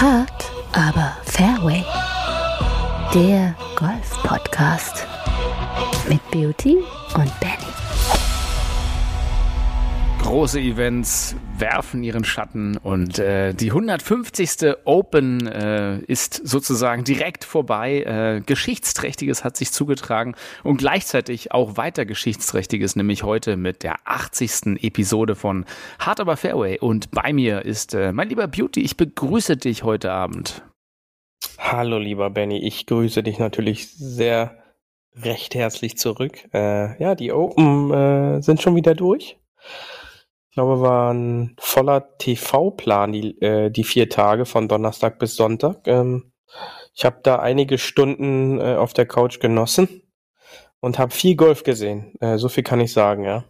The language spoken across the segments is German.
Hart, aber Fairway. Der Golf-Podcast mit Beauty und Benny. Große Events werfen ihren Schatten und äh, die 150. Open äh, ist sozusagen direkt vorbei. Äh, Geschichtsträchtiges hat sich zugetragen und gleichzeitig auch weiter Geschichtsträchtiges, nämlich heute mit der 80. Episode von Hard Aber Fairway. Und bei mir ist äh, mein lieber Beauty. Ich begrüße dich heute Abend. Hallo lieber Benny, ich grüße dich natürlich sehr recht herzlich zurück. Äh, ja, die Open äh, sind schon wieder durch. Ich glaube, war ein voller TV-Plan, die, äh, die vier Tage von Donnerstag bis Sonntag. Ähm, ich habe da einige Stunden äh, auf der Couch genossen und habe viel Golf gesehen. Äh, so viel kann ich sagen, ja.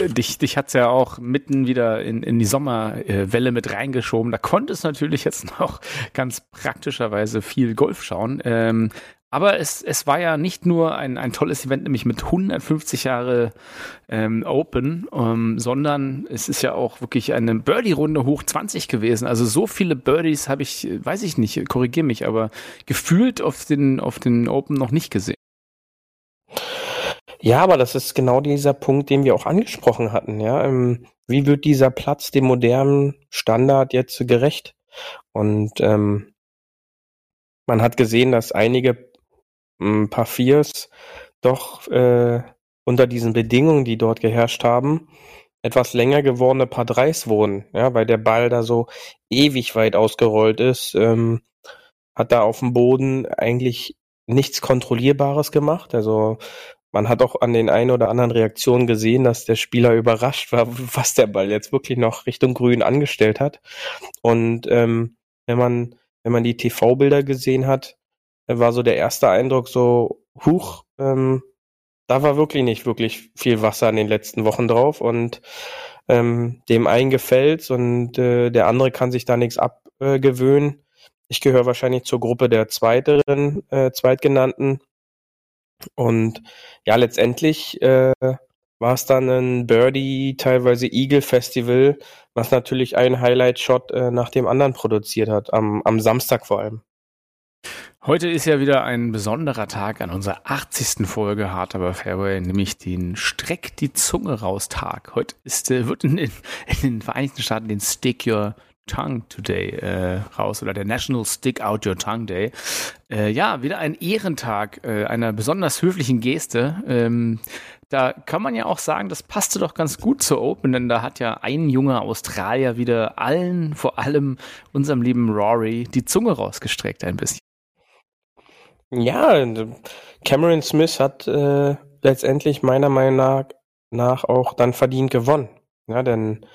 Dich, dich hat's ja auch mitten wieder in, in die Sommerwelle mit reingeschoben. Da konnte es natürlich jetzt noch ganz praktischerweise viel Golf schauen. Ähm, aber es, es war ja nicht nur ein, ein tolles Event, nämlich mit 150 Jahre ähm, Open, ähm, sondern es ist ja auch wirklich eine Birdie-Runde hoch 20 gewesen. Also so viele Birdies habe ich, weiß ich nicht, korrigiere mich, aber gefühlt auf den, auf den Open noch nicht gesehen. Ja, aber das ist genau dieser Punkt, den wir auch angesprochen hatten. Ja, ähm, wie wird dieser Platz dem modernen Standard jetzt gerecht? Und ähm, man hat gesehen, dass einige Viers doch äh, unter diesen Bedingungen, die dort geherrscht haben, etwas länger gewordene Paar Dreis wurden, ja, weil der Ball da so ewig weit ausgerollt ist, ähm, hat da auf dem Boden eigentlich nichts Kontrollierbares gemacht. Also man hat auch an den ein oder anderen Reaktionen gesehen, dass der Spieler überrascht war, was der Ball jetzt wirklich noch Richtung Grün angestellt hat. Und ähm, wenn man wenn man die TV-Bilder gesehen hat, war so der erste Eindruck so, huch, ähm, da war wirklich nicht wirklich viel Wasser in den letzten Wochen drauf und ähm, dem einen gefällt's und äh, der andere kann sich da nichts abgewöhnen. Äh, ich gehöre wahrscheinlich zur Gruppe der zweiteren, äh, zweitgenannten. Und ja, letztendlich äh, war es dann ein Birdie, teilweise Eagle Festival, was natürlich einen Highlight-Shot äh, nach dem anderen produziert hat, am, am Samstag vor allem. Heute ist ja wieder ein besonderer Tag an unserer 80. Folge Hard Aber Fairway, nämlich den Streck die Zunge raus Tag. Heute ist, äh, wird in, in, den Vereinigten Staaten den Stick Your Tongue Today äh, raus oder der National Stick Out Your Tongue Day. Äh, ja, wieder ein Ehrentag äh, einer besonders höflichen Geste. Ähm, da kann man ja auch sagen, das passte doch ganz gut zur Open, denn da hat ja ein junger Australier wieder allen, vor allem unserem lieben Rory, die Zunge rausgestreckt ein bisschen. Ja, Cameron Smith hat äh, letztendlich meiner Meinung nach, auch dann verdient gewonnen. Ja, denn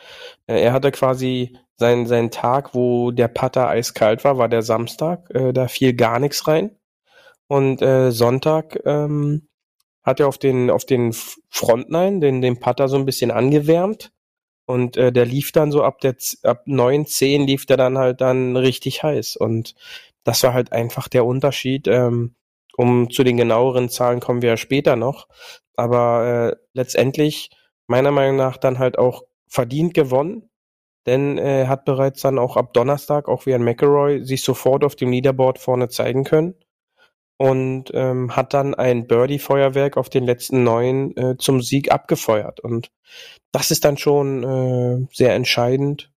äh, er hatte quasi seinen, seinen Tag, wo der Putter eiskalt war, war der Samstag. Äh, da fiel gar nichts rein. Und äh, Sonntag ähm, hat er auf den, auf den Frontline den, den Putter so ein bisschen angewärmt. Und äh, der lief dann so ab der ab neun zehn lief der dann halt dann richtig heiß. Und das war halt einfach der Unterschied. Ähm, um zu den genaueren Zahlen kommen wir ja später noch. Aber äh, letztendlich meiner Meinung nach dann halt auch verdient gewonnen, denn er hat bereits dann auch ab Donnerstag, auch wie ein McElroy, sich sofort auf dem Leaderboard vorne zeigen können und ähm, hat dann ein Birdie-Feuerwerk auf den letzten neun äh, zum Sieg abgefeuert. Und das ist dann schon äh, sehr entscheidend,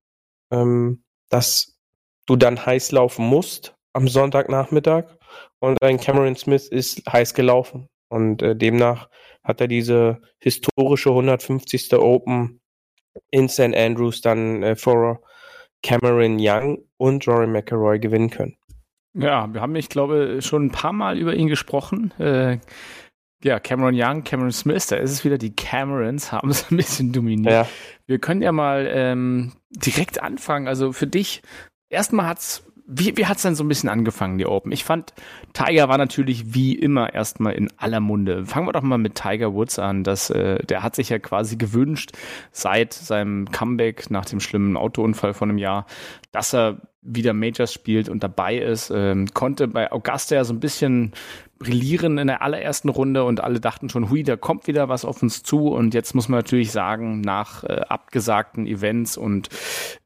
ähm, dass du dann heiß laufen musst, am Sonntagnachmittag und ein Cameron Smith ist heiß gelaufen. Und äh, demnach hat er diese historische 150. Open in St. Andrews dann äh, vor Cameron Young und Rory McIlroy gewinnen können. Ja, wir haben, ich glaube, schon ein paar Mal über ihn gesprochen. Äh, ja, Cameron Young, Cameron Smith, da ist es wieder, die Camerons haben es ein bisschen dominiert. Ja. Wir können ja mal ähm, direkt anfangen. Also für dich, erstmal hat es wie, wie hat es denn so ein bisschen angefangen, die Open? Ich fand, Tiger war natürlich wie immer erstmal in aller Munde. Fangen wir doch mal mit Tiger Woods an. Das, äh, der hat sich ja quasi gewünscht, seit seinem Comeback nach dem schlimmen Autounfall von einem Jahr, dass er wieder Majors spielt und dabei ist. Ähm, konnte bei Augusta ja so ein bisschen brillieren in der allerersten Runde und alle dachten schon, hui, da kommt wieder was auf uns zu. Und jetzt muss man natürlich sagen, nach äh, abgesagten Events und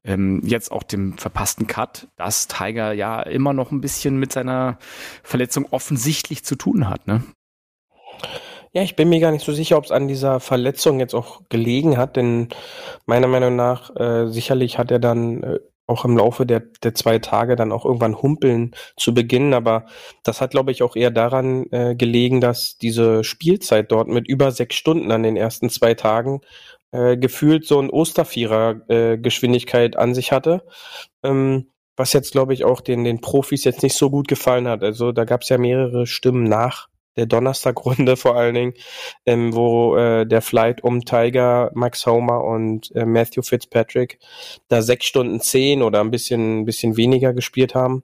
ähm, jetzt auch dem verpassten Cut, dass Tiger ja immer noch ein bisschen mit seiner Verletzung offensichtlich zu tun hat. Ne? Ja, ich bin mir gar nicht so sicher, ob es an dieser Verletzung jetzt auch gelegen hat, denn meiner Meinung nach äh, sicherlich hat er dann äh, auch im Laufe der, der zwei Tage dann auch irgendwann humpeln zu beginnen. Aber das hat, glaube ich, auch eher daran äh, gelegen, dass diese Spielzeit dort mit über sechs Stunden an den ersten zwei Tagen äh, gefühlt so ein Ostervierer äh, an sich hatte. Ähm, was jetzt, glaube ich, auch den, den Profis jetzt nicht so gut gefallen hat. Also da gab es ja mehrere Stimmen nach der Donnerstagrunde vor allen Dingen, ähm, wo äh, der Flight um Tiger, Max Homer und äh, Matthew Fitzpatrick da sechs Stunden zehn oder ein bisschen, ein bisschen weniger gespielt haben,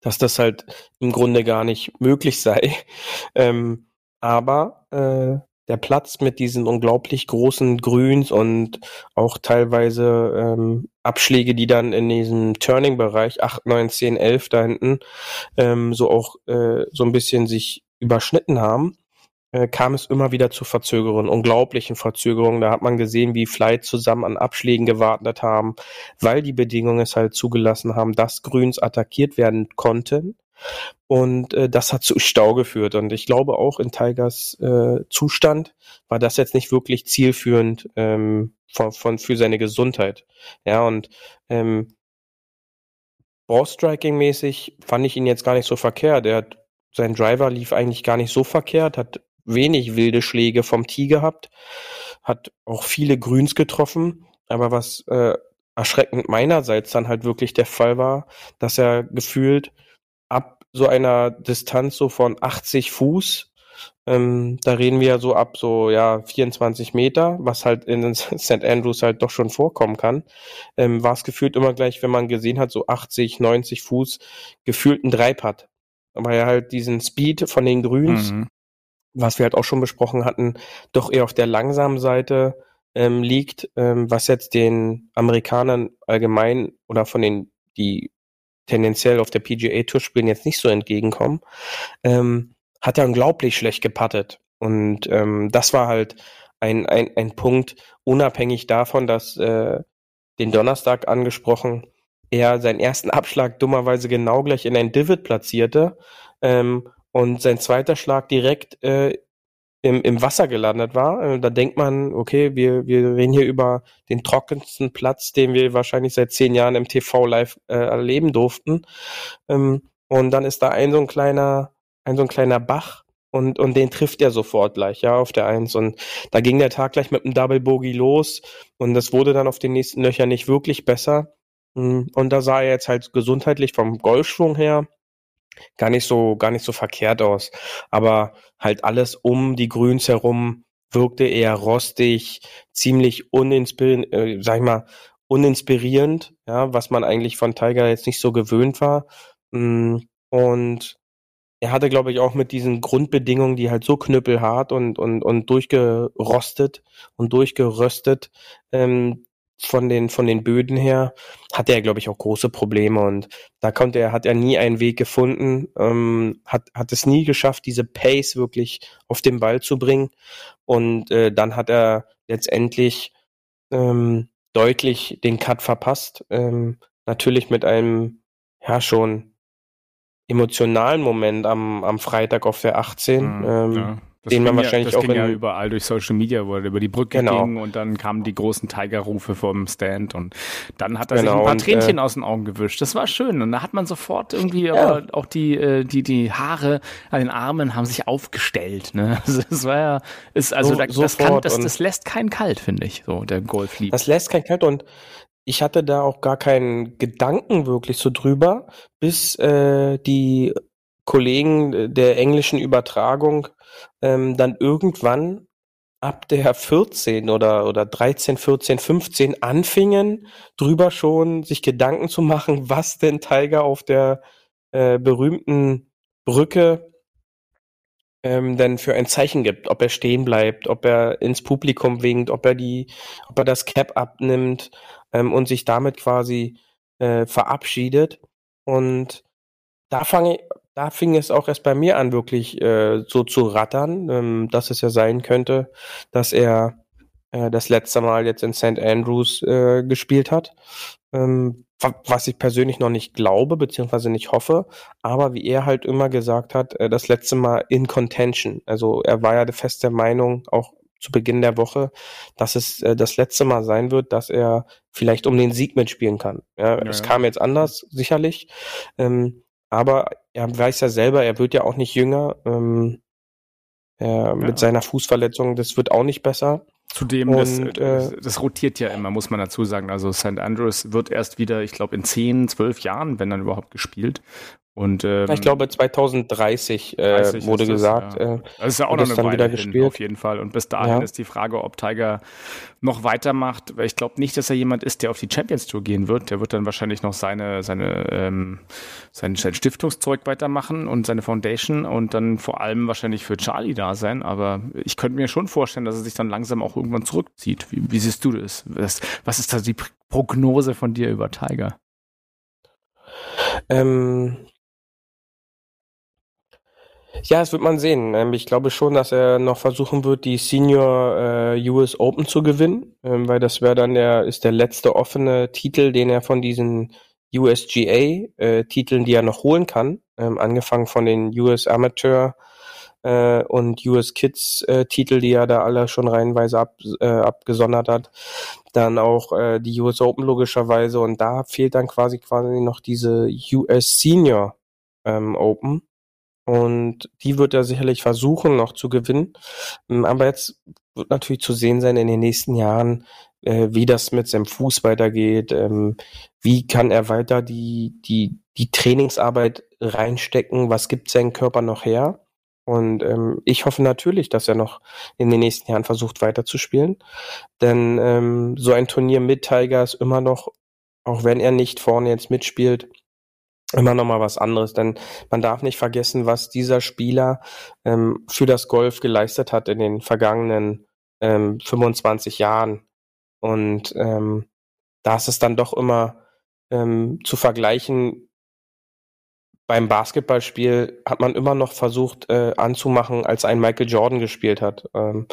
dass das halt im Grunde gar nicht möglich sei. Ähm, aber äh, der Platz mit diesen unglaublich großen Grüns und auch teilweise ähm, Abschläge, die dann in diesem Turning-Bereich 8, 9, 10, 11 da hinten ähm, so auch äh, so ein bisschen sich überschnitten haben, äh, kam es immer wieder zu Verzögerungen, unglaublichen Verzögerungen. Da hat man gesehen, wie Flight zusammen an Abschlägen gewartet haben, weil die Bedingungen es halt zugelassen haben, dass Grüns attackiert werden konnten. Und äh, das hat zu Stau geführt. Und ich glaube auch in Tigers äh, Zustand war das jetzt nicht wirklich zielführend ähm, von, von für seine Gesundheit. Ja, und ähm, Ballstriking-mäßig fand ich ihn jetzt gar nicht so verkehrt. Er hat sein Driver lief eigentlich gar nicht so verkehrt, hat wenig wilde Schläge vom Tee gehabt, hat auch viele Grüns getroffen, aber was äh, erschreckend meinerseits dann halt wirklich der Fall war, dass er gefühlt ab so einer Distanz so von 80 Fuß, ähm, da reden wir ja so ab so ja 24 Meter, was halt in St. Andrews halt doch schon vorkommen kann, ähm, war es gefühlt immer gleich, wenn man gesehen hat, so 80, 90 Fuß, gefühlt ein Dreipad weil er halt diesen Speed von den Grüns, mhm. was wir halt auch schon besprochen hatten, doch eher auf der langsamen Seite ähm, liegt, ähm, was jetzt den Amerikanern allgemein oder von den, die tendenziell auf der PGA Tour spielen, jetzt nicht so entgegenkommen, ähm, hat er unglaublich schlecht gepattet. Und ähm, das war halt ein, ein, ein Punkt, unabhängig davon, dass äh, den Donnerstag angesprochen, er seinen ersten Abschlag dummerweise genau gleich in ein Divot platzierte ähm, und sein zweiter Schlag direkt äh, im, im Wasser gelandet war. Äh, da denkt man, okay, wir, wir reden hier über den trockensten Platz, den wir wahrscheinlich seit zehn Jahren im TV live äh, erleben durften. Ähm, und dann ist da ein so ein kleiner, ein so ein kleiner Bach und, und den trifft er sofort gleich, ja, auf der Eins. Und da ging der Tag gleich mit einem Double Bogey los und das wurde dann auf den nächsten Löchern nicht wirklich besser. Hm, und da sah er jetzt halt gesundheitlich vom Golfschwung her gar nicht so, gar nicht so verkehrt aus. Aber halt alles um die Grüns herum wirkte eher rostig, ziemlich uninspirierend, äh, sag ich mal, uninspirierend, ja, was man eigentlich von Tiger jetzt nicht so gewöhnt war. Hm, und er hatte, glaube ich, auch mit diesen Grundbedingungen, die halt so knüppelhart und, und, und durchgerostet und durchgeröstet, ähm, von den, von den Böden her, hatte er, glaube ich, auch große Probleme und da konnte er, hat er nie einen Weg gefunden, ähm, hat, hat es nie geschafft, diese Pace wirklich auf den Ball zu bringen und äh, dann hat er letztendlich ähm, deutlich den Cut verpasst, ähm, natürlich mit einem, ja, schon emotionalen Moment am, am Freitag auf der 18. Mhm, ähm, ja das den man wahrscheinlich ja, das auch ging ja überall durch Social Media, wo er über die Brücke genau. ging und dann kamen die großen Tiger-Rufe vom Stand und dann hat er genau, sich ein paar und, Tränchen äh, aus den Augen gewischt. Das war schön und da hat man sofort irgendwie ja. auch die, äh, die, die Haare an den Armen haben sich aufgestellt. Ne? Also das war ja, ist, also so, da, das, kann, das, das lässt keinen kalt, finde ich, so der Golflieb. Das lässt keinen kalt und ich hatte da auch gar keinen Gedanken wirklich so drüber, bis äh, die Kollegen der englischen Übertragung ähm, dann irgendwann ab der 14 oder, oder 13, 14, 15 anfingen, drüber schon sich Gedanken zu machen, was denn Tiger auf der äh, berühmten Brücke ähm, denn für ein Zeichen gibt, ob er stehen bleibt, ob er ins Publikum winkt, ob er die, ob er das Cap abnimmt ähm, und sich damit quasi äh, verabschiedet. Und da fange da fing es auch erst bei mir an, wirklich äh, so zu rattern, ähm, dass es ja sein könnte, dass er äh, das letzte Mal jetzt in St. Andrews äh, gespielt hat. Ähm, was ich persönlich noch nicht glaube, beziehungsweise nicht hoffe, aber wie er halt immer gesagt hat, äh, das letzte Mal in Contention. Also er war ja fest der Meinung, auch zu Beginn der Woche, dass es äh, das letzte Mal sein wird, dass er vielleicht um den Sieg mitspielen kann. Ja, ja es ja. kam jetzt anders, sicherlich. Ähm, aber er weiß ja selber, er wird ja auch nicht jünger. Ähm, äh, ja. Mit seiner Fußverletzung, das wird auch nicht besser. Zudem, und, das, das, äh, das, rotiert ja immer, muss man dazu sagen. Also St. Andrews wird erst wieder, ich glaube, in 10, 12 Jahren, wenn dann überhaupt gespielt. Und, ähm, ich glaube 2030 äh, wurde das, gesagt. Ja. Äh, das ist ja auch noch eine Weile hin, gespielt. auf jeden Fall. Und bis dahin ja. ist die Frage, ob Tiger noch weitermacht. Weil ich glaube nicht, dass er jemand ist, der auf die Champions Tour gehen wird. Der wird dann wahrscheinlich noch seine, seine, ähm, sein, sein Stiftungszeug weitermachen und seine Foundation und dann vor allem wahrscheinlich für Charlie da sein. Aber ich könnte mir schon vorstellen, dass er sich dann langsam auch irgendwann zurückzieht. Wie, wie siehst du das? Was, was ist da die Prognose von dir über Tiger? Ähm, ja, das wird man sehen. Ähm, ich glaube schon, dass er noch versuchen wird, die Senior äh, US Open zu gewinnen, ähm, weil das wäre dann der ist der letzte offene Titel, den er von diesen USGA äh, die er noch holen kann, ähm, angefangen von den US Amateur äh, und US Kids äh, die er da alle schon reihenweise ab, äh, abgesondert hat, dann auch die US Open logischerweise. Und da fehlt dann quasi quasi noch diese US Senior ähm, Open und die wird er sicherlich versuchen noch zu gewinnen. Ähm, aber jetzt wird natürlich zu sehen sein in den nächsten Jahren, äh, wie das mit seinem Fuß weitergeht, ähm, wie kann er weiter die, die, die Trainingsarbeit reinstecken, was gibt sein Körper noch her. Und ähm, ich hoffe natürlich, dass er noch in den nächsten Jahren versucht weiterzuspielen. Denn ähm, so ein Turnier mit Tiger ist immer noch, auch wenn er nicht vorne jetzt mitspielt, immer noch mal was anderes, denn man darf nicht vergessen, was dieser Spieler ähm, für das Golf geleistet hat in den vergangenen ähm, 25 Jahren. Und ähm, da ist es dann doch immer ähm, zu vergleichen. Beim Basketballspiel hat man immer noch versucht äh, anzumachen, als ein Michael Jordan gespielt hat. Ähm,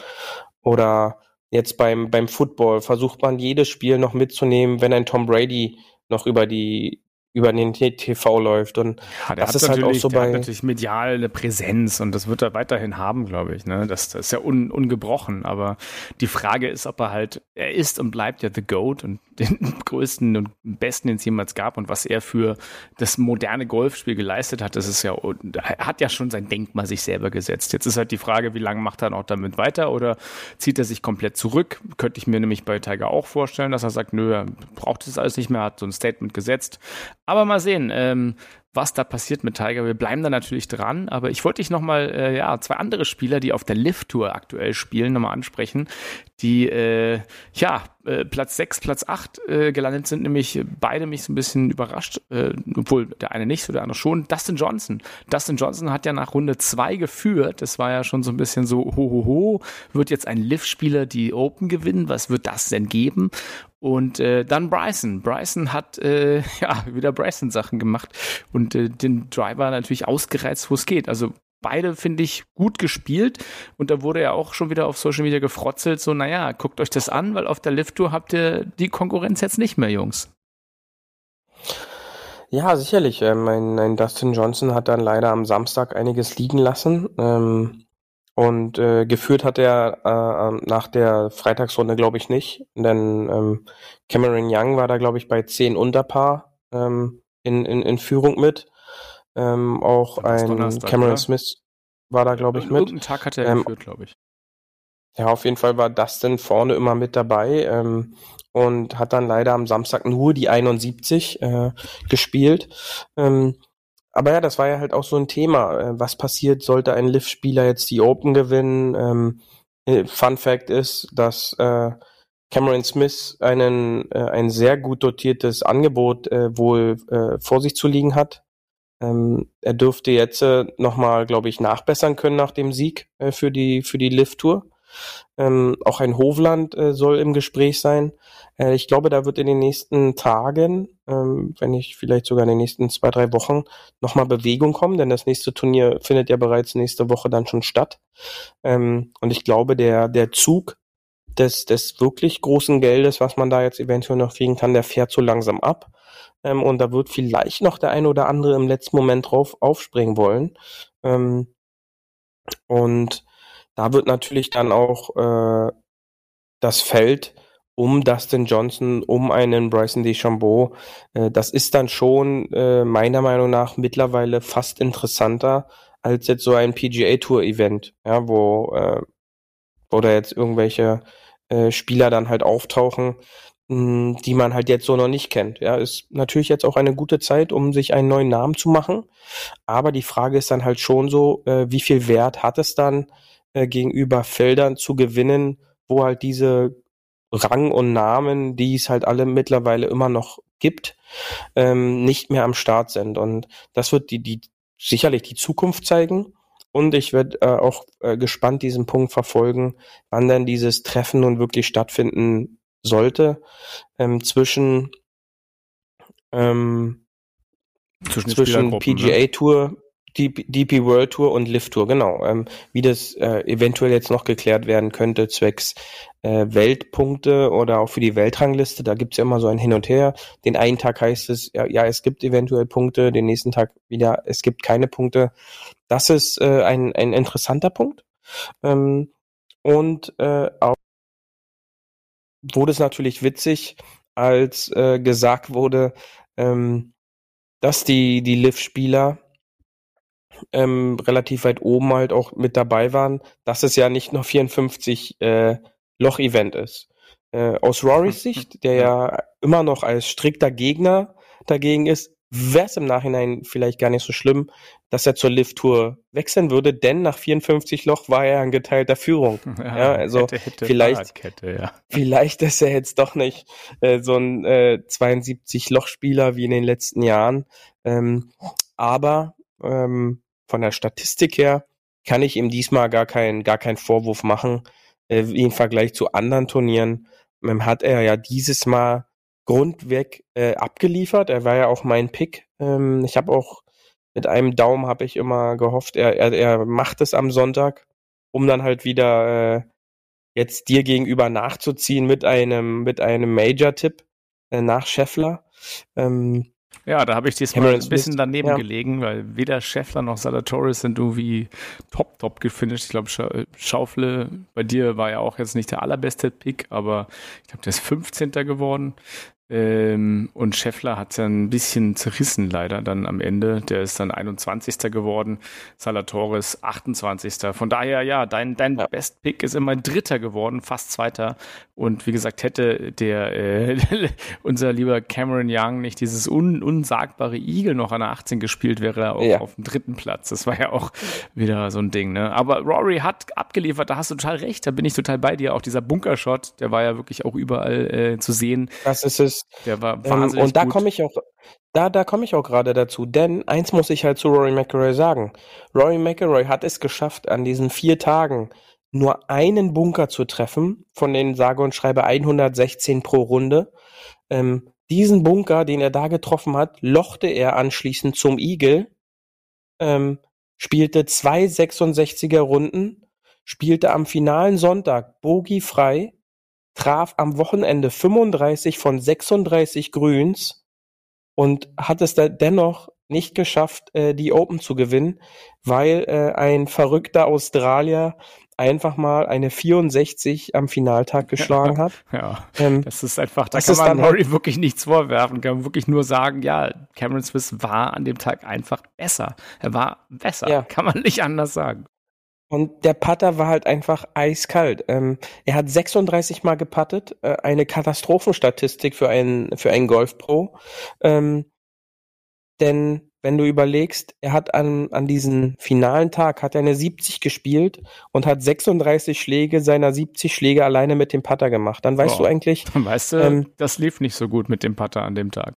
oder jetzt beim, beim Football versucht man jedes Spiel noch mitzunehmen, wenn ein Tom Brady noch über die über den TV läuft. Und ja, das ist halt auch so der bei. Hat natürlich medial eine Präsenz und das wird er weiterhin haben, glaube ich. Ne? Das, das ist ja un, ungebrochen. Aber die Frage ist, ob er halt, er ist und bleibt ja The Goat und den größten und besten, den es jemals gab und was er für das moderne Golfspiel geleistet hat, das ist ja, hat ja schon sein Denkmal sich selber gesetzt. Jetzt ist halt die Frage, wie lange macht er noch damit weiter oder zieht er sich komplett zurück? Könnte ich mir nämlich bei Tiger auch vorstellen, dass er sagt, nö, er braucht das alles nicht mehr, hat so ein Statement gesetzt. Aber mal sehen. Ähm, was da passiert mit Tiger. Wir bleiben da natürlich dran, aber ich wollte dich nochmal, äh, ja, zwei andere Spieler, die auf der Lift-Tour aktuell spielen, nochmal ansprechen, die, äh, ja, äh, Platz 6, Platz 8 äh, gelandet sind, nämlich beide mich so ein bisschen überrascht, äh, obwohl der eine nicht, so der andere schon. Dustin Johnson. Dustin Johnson hat ja nach Runde 2 geführt. Das war ja schon so ein bisschen so, ho, ho, ho, wird jetzt ein Lift-Spieler die Open gewinnen? Was wird das denn geben? Und äh, dann Bryson. Bryson hat äh, ja wieder Bryson-Sachen gemacht und äh, den Driver natürlich ausgereizt, wo es geht. Also beide, finde ich, gut gespielt. Und da wurde ja auch schon wieder auf Social Media gefrotzelt, so, naja, guckt euch das an, weil auf der Lift-Tour habt ihr die Konkurrenz jetzt nicht mehr, Jungs. Ja, sicherlich. Ähm, ein, ein Dustin Johnson hat dann leider am Samstag einiges liegen lassen. Ähm, und äh, geführt hat er äh, ähm, nach der Freitagsrunde, glaube ich, nicht. Denn ähm, Cameron Young war da, glaube ich, bei 10 unter Paar ähm, in, in, in Führung mit. Ähm, auch ein Cameron oder? Smith war da, glaube ich, mit. Irgendeinen Tag hat er ähm, geführt, glaube ich. Ja, auf jeden Fall war Dustin vorne immer mit dabei ähm, und hat dann leider am Samstag nur die 71 äh, gespielt. Ähm, aber ja, das war ja halt auch so ein Thema. Äh, was passiert, sollte ein Lift-Spieler jetzt die Open gewinnen? Ähm, äh, Fun Fact ist, dass äh, Cameron Smith einen, äh, ein sehr gut dotiertes Angebot äh, wohl äh, vor sich zu liegen hat. Ähm, er dürfte jetzt äh, nochmal, glaube ich, nachbessern können nach dem Sieg für die, für die Lift-Tour. Ähm, auch ein Hovland äh, soll im Gespräch sein. Äh, ich glaube, da wird in den nächsten Tagen, ähm, wenn nicht vielleicht sogar in den nächsten zwei, drei Wochen, nochmal Bewegung kommen, denn das nächste Turnier findet ja bereits nächste Woche dann schon statt. Ähm, und ich glaube, der, der Zug des, des wirklich großen Geldes, was man da jetzt eventuell noch kriegen kann, der fährt so langsam ab. Ähm, und da wird vielleicht noch der ein oder andere im letzten Moment drauf aufspringen wollen. Ähm, und da wird natürlich dann auch äh, das Feld um Dustin Johnson, um einen Bryson DeChambeau, äh, das ist dann schon äh, meiner Meinung nach mittlerweile fast interessanter als jetzt so ein PGA Tour Event, ja, wo äh, wo da jetzt irgendwelche äh, Spieler dann halt auftauchen, mh, die man halt jetzt so noch nicht kennt. Ja, ist natürlich jetzt auch eine gute Zeit, um sich einen neuen Namen zu machen. Aber die Frage ist dann halt schon so, äh, wie viel Wert hat es dann gegenüber Feldern zu gewinnen, wo halt diese Rang und Namen, die es halt alle mittlerweile immer noch gibt, ähm, nicht mehr am Start sind. Und das wird die, die sicherlich die Zukunft zeigen. Und ich werde äh, auch äh, gespannt diesen Punkt verfolgen, wann denn dieses Treffen nun wirklich stattfinden sollte ähm, zwischen ähm, zwischen, zwischen PGA ne? Tour, DP, World Tour und Lift Tour, genau. Ähm, wie das äh, eventuell jetzt noch geklärt werden könnte, zwecks äh, Weltpunkte oder auch für die Weltrangliste, da gibt's ja immer so ein Hin und Her. Den einen Tag heißt es, ja, ja, es gibt eventuell Punkte, den nächsten Tag wieder, es gibt keine Punkte. Das ist äh, ein, ein interessanter Punkt. Ähm, und äh, auch wurde es natürlich witzig, als äh, gesagt wurde, ähm, dass die, die Liv-Spieler ähm, relativ weit oben halt auch mit dabei waren, dass es ja nicht nur 54 äh, Loch-Event ist. Äh, aus Rorys Sicht, der ja immer noch als strikter Gegner dagegen ist, wäre es im Nachhinein vielleicht gar nicht so schlimm, dass er zur Lift-Tour wechseln würde, denn nach 54 Loch war er in geteilter Führung. Ja, ja also hätte, hätte, vielleicht, ja. vielleicht ist er jetzt doch nicht äh, so ein äh, 72 Loch-Spieler wie in den letzten Jahren. Ähm, aber ähm, von der Statistik her kann ich ihm diesmal gar keinen gar keinen Vorwurf machen. Äh, Im Vergleich zu anderen Turnieren ähm, hat er ja dieses Mal grundweg äh, abgeliefert. Er war ja auch mein Pick. Ähm, ich habe auch mit einem Daumen habe ich immer gehofft, er, er, er macht es am Sonntag, um dann halt wieder äh, jetzt dir gegenüber nachzuziehen mit einem mit einem Major-Tipp äh, nach Scheffler. Ähm, ja, da habe ich diesmal ein bisschen daneben ja. gelegen, weil weder Scheffler noch Salatoris sind irgendwie top, top gefinisht. Ich glaube, Scha Schaufle bei dir war ja auch jetzt nicht der allerbeste Pick, aber ich glaube, der ist 15. geworden. Ähm, und Scheffler hat es ja ein bisschen zerrissen leider dann am Ende. Der ist dann 21. geworden, Salatoris 28. Von daher, ja, dein, dein ja. Best Pick ist immer Dritter geworden, fast Zweiter. Und wie gesagt, hätte der äh, unser lieber Cameron Young nicht dieses un, unsagbare Igel noch an der 18 gespielt, wäre er auch ja. auf dem dritten Platz. Das war ja auch wieder so ein Ding. Ne? Aber Rory hat abgeliefert, da hast du total recht, da bin ich total bei dir. Auch dieser Bunkershot, der war ja wirklich auch überall äh, zu sehen. Das ist es der war wahnsinnig ähm, Und da komme ich auch, da, da komme ich auch gerade dazu, denn eins muss ich halt zu Rory McIlroy sagen. Rory McIlroy hat es geschafft, an diesen vier Tagen nur einen Bunker zu treffen, von den sage und schreibe 116 pro Runde. Ähm, diesen Bunker, den er da getroffen hat, lochte er anschließend zum Igel, ähm, spielte zwei 66er Runden, spielte am finalen Sonntag Bogie frei traf am Wochenende 35 von 36 Grüns und hat es da dennoch nicht geschafft, äh, die Open zu gewinnen, weil äh, ein verrückter Australier einfach mal eine 64 am Finaltag geschlagen hat. Ja, ähm, das ist einfach, da kann man halt wirklich nichts vorwerfen, kann man wirklich nur sagen, ja, Cameron Smith war an dem Tag einfach besser. Er war besser, ja. kann man nicht anders sagen. Und der Putter war halt einfach eiskalt. Ähm, er hat 36 Mal geputtet, äh, eine Katastrophenstatistik für einen, für einen Golf Pro. Ähm, denn wenn du überlegst, er hat an, an diesem finalen Tag hat er eine 70 gespielt und hat 36 Schläge seiner 70 Schläge alleine mit dem Putter gemacht. Dann weißt oh. du eigentlich. Dann weißt du, ähm, das lief nicht so gut mit dem Putter an dem Tag.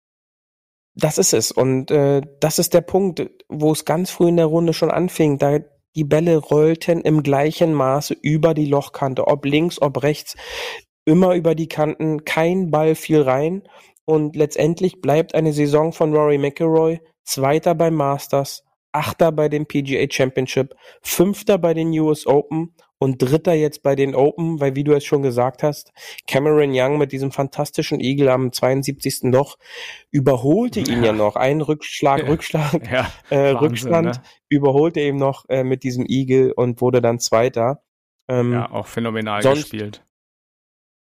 Das ist es. Und äh, das ist der Punkt, wo es ganz früh in der Runde schon anfing. Da die Bälle rollten im gleichen Maße über die Lochkante, ob links, ob rechts, immer über die Kanten, kein Ball fiel rein und letztendlich bleibt eine Saison von Rory McIlroy Zweiter beim Masters, Achter bei dem PGA Championship, Fünfter bei den US Open und Dritter jetzt bei den Open, weil wie du es schon gesagt hast, Cameron Young mit diesem fantastischen Igel am 72. Loch überholte ihn ja, ja noch. Ein Rückschlag, Rückschlag, ja, äh, Wahnsinn, Rückstand, ne? überholte ihn noch äh, mit diesem Igel und wurde dann Zweiter. Ähm, ja, auch phänomenal sonst, gespielt.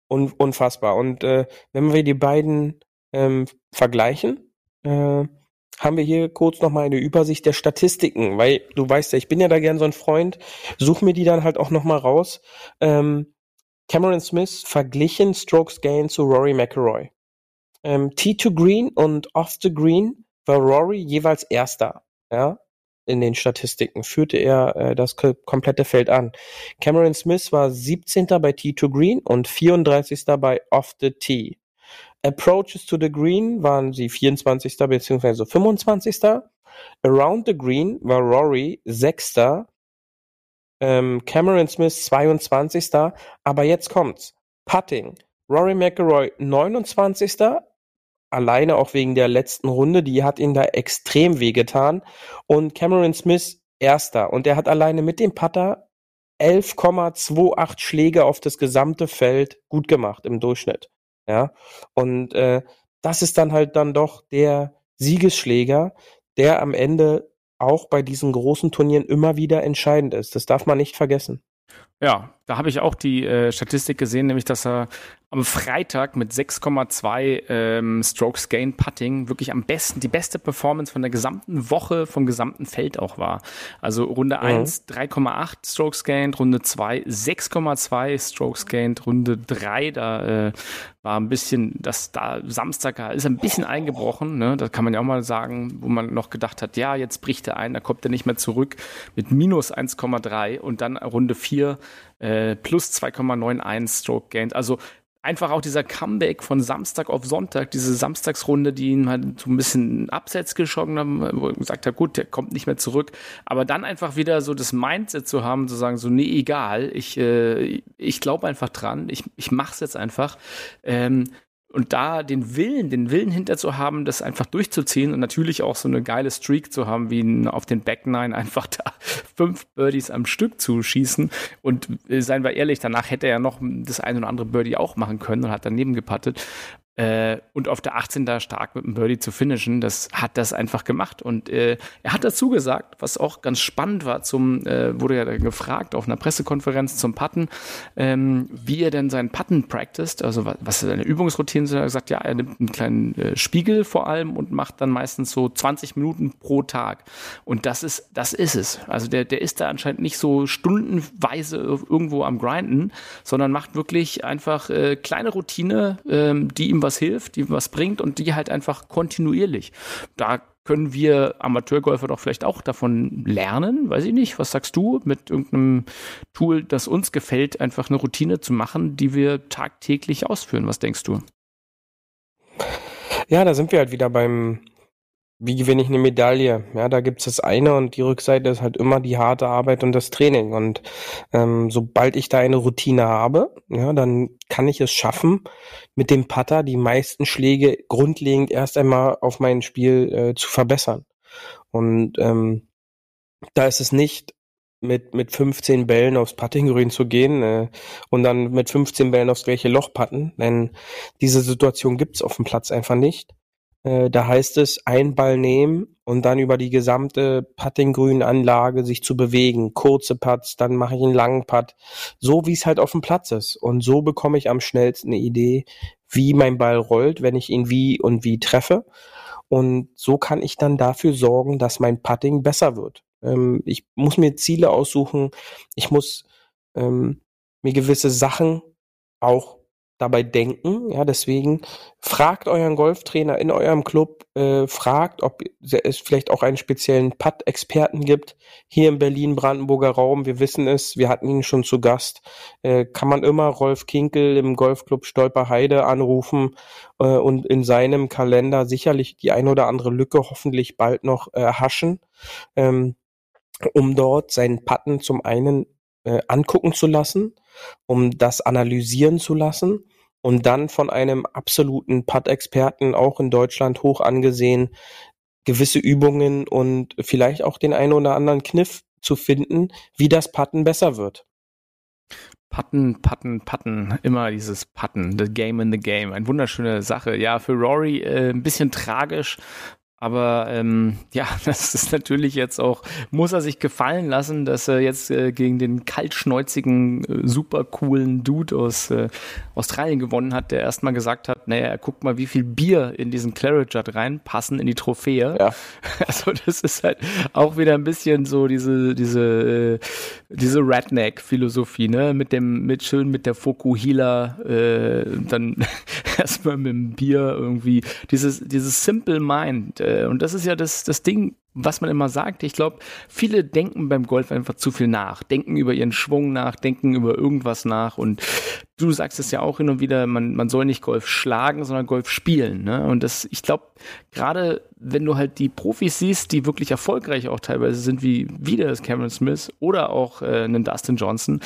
Un unfassbar. Und äh, wenn wir die beiden ähm, vergleichen, äh, haben wir hier kurz nochmal eine Übersicht der Statistiken, weil du weißt ja, ich bin ja da gern so ein Freund, such mir die dann halt auch nochmal raus. Ähm, Cameron Smith verglichen Strokes Gain zu Rory McIlroy. Ähm, T2 Green und Off the Green war Rory jeweils Erster, ja, in den Statistiken, führte er äh, das komplette Feld an. Cameron Smith war 17. bei T2 Green und 34. bei Off the Tee. Approaches to the Green waren sie 24. bzw. 25. Around the Green war Rory 6. Ähm, Cameron Smith 22. Aber jetzt kommt's. Putting. Rory McIlroy 29. Alleine auch wegen der letzten Runde, die hat ihn da extrem wehgetan. Und Cameron Smith erster. Und er hat alleine mit dem Putter 11,28 Schläge auf das gesamte Feld gut gemacht im Durchschnitt. Ja, und äh, das ist dann halt dann doch der Siegesschläger, der am Ende auch bei diesen großen Turnieren immer wieder entscheidend ist. Das darf man nicht vergessen. Ja, da habe ich auch die äh, Statistik gesehen, nämlich dass er am Freitag mit 6,2 ähm, Strokes Gain Putting wirklich am besten, die beste Performance von der gesamten Woche, vom gesamten Feld auch war. Also Runde mhm. 1 3,8 Strokes Gained, Runde 2 6,2 Strokes Gained, Runde 3, da äh, war ein bisschen, das da Samstag ist ein bisschen eingebrochen, ne? das kann man ja auch mal sagen, wo man noch gedacht hat, ja, jetzt bricht er ein, da kommt er nicht mehr zurück mit minus 1,3 und dann Runde 4 äh, plus 2,91 Stroke Gained. Also einfach auch dieser Comeback von Samstag auf Sonntag, diese Samstagsrunde, die ihn halt so ein bisschen abseits geschoben haben, wo er gesagt hat, gut, der kommt nicht mehr zurück. Aber dann einfach wieder so das Mindset zu haben, zu sagen, so, nee, egal, ich, äh, ich glaube einfach dran, ich, ich mach's jetzt einfach. Ähm, und da den Willen, den Willen hinter zu haben, das einfach durchzuziehen und natürlich auch so eine geile Streak zu haben, wie auf den Back Nine einfach da fünf Birdies am Stück zu schießen. Und äh, seien wir ehrlich, danach hätte er ja noch das ein oder andere Birdie auch machen können und hat daneben gepattet. Äh, und auf der 18 da stark mit dem Birdie zu finishen, das hat das einfach gemacht. Und äh, er hat dazu gesagt, was auch ganz spannend war, zum, äh, wurde ja gefragt auf einer Pressekonferenz zum Putten, ähm, wie er denn seinen Putten practiced, also was, was seine Übungsroutine sind. Er hat gesagt, ja, er nimmt einen kleinen äh, Spiegel vor allem und macht dann meistens so 20 Minuten pro Tag. Und das ist, das ist es. Also der, der ist da anscheinend nicht so stundenweise irgendwo am Grinden, sondern macht wirklich einfach äh, kleine Routine, ähm, die ihm was hilft, die was bringt und die halt einfach kontinuierlich. Da können wir Amateurgolfer doch vielleicht auch davon lernen, weiß ich nicht. Was sagst du mit irgendeinem Tool, das uns gefällt, einfach eine Routine zu machen, die wir tagtäglich ausführen? Was denkst du? Ja, da sind wir halt wieder beim wie gewinne ich eine Medaille? Ja, da gibt's das eine und die Rückseite ist halt immer die harte Arbeit und das Training. Und ähm, sobald ich da eine Routine habe, ja, dann kann ich es schaffen, mit dem Putter die meisten Schläge grundlegend erst einmal auf mein Spiel äh, zu verbessern. Und ähm, da ist es nicht mit, mit 15 Bällen aufs Puttinggrün zu gehen äh, und dann mit 15 Bällen aufs gleiche Loch putten, denn diese Situation gibt's auf dem Platz einfach nicht. Äh, da heißt es, ein Ball nehmen und dann über die gesamte Putting-Grün-Anlage sich zu bewegen. Kurze Putts, dann mache ich einen langen Putt. So wie es halt auf dem Platz ist. Und so bekomme ich am schnellsten eine Idee, wie mein Ball rollt, wenn ich ihn wie und wie treffe. Und so kann ich dann dafür sorgen, dass mein Putting besser wird. Ähm, ich muss mir Ziele aussuchen. Ich muss ähm, mir gewisse Sachen auch dabei denken. Ja, deswegen fragt euren Golftrainer in eurem Club, äh, fragt, ob es vielleicht auch einen speziellen Putt-Experten gibt. Hier im Berlin-Brandenburger Raum, wir wissen es, wir hatten ihn schon zu Gast, äh, kann man immer Rolf Kinkel im Golfclub Stolperheide anrufen äh, und in seinem Kalender sicherlich die ein oder andere Lücke hoffentlich bald noch haschen. Ähm, um dort seinen Patten zum einen äh, angucken zu lassen, um das analysieren zu lassen und dann von einem absoluten Putt-Experten auch in Deutschland hoch angesehen, gewisse Übungen und vielleicht auch den einen oder anderen Kniff zu finden, wie das Putten besser wird. Putten, Putten, Putten, immer dieses Putten, the game in the game, eine wunderschöne Sache. Ja, für Rory äh, ein bisschen tragisch, aber ähm, ja, das ist natürlich jetzt auch, muss er sich gefallen lassen, dass er jetzt äh, gegen den kaltschnäuzigen, äh, super coolen Dude aus äh, Australien gewonnen hat, der erstmal gesagt hat, naja, guck mal, wie viel Bier in diesen Claret Jet reinpassen in die Trophäe. Ja. Also das ist halt auch wieder ein bisschen so diese, diese, äh, diese Redneck-Philosophie, ne? Mit dem, mit schön mit der Fokuhila, äh, dann erstmal mit dem Bier irgendwie, dieses, dieses Simple Mind, äh, und das ist ja das, das Ding, was man immer sagt. Ich glaube, viele denken beim Golf einfach zu viel nach, denken über ihren Schwung nach, denken über irgendwas nach. Und du sagst es ja auch hin und wieder, man, man soll nicht Golf schlagen, sondern Golf spielen. Ne? Und das, ich glaube, gerade wenn du halt die Profis siehst, die wirklich erfolgreich auch teilweise sind, wie wieder Cameron Smith oder auch äh, einen Dustin Johnson,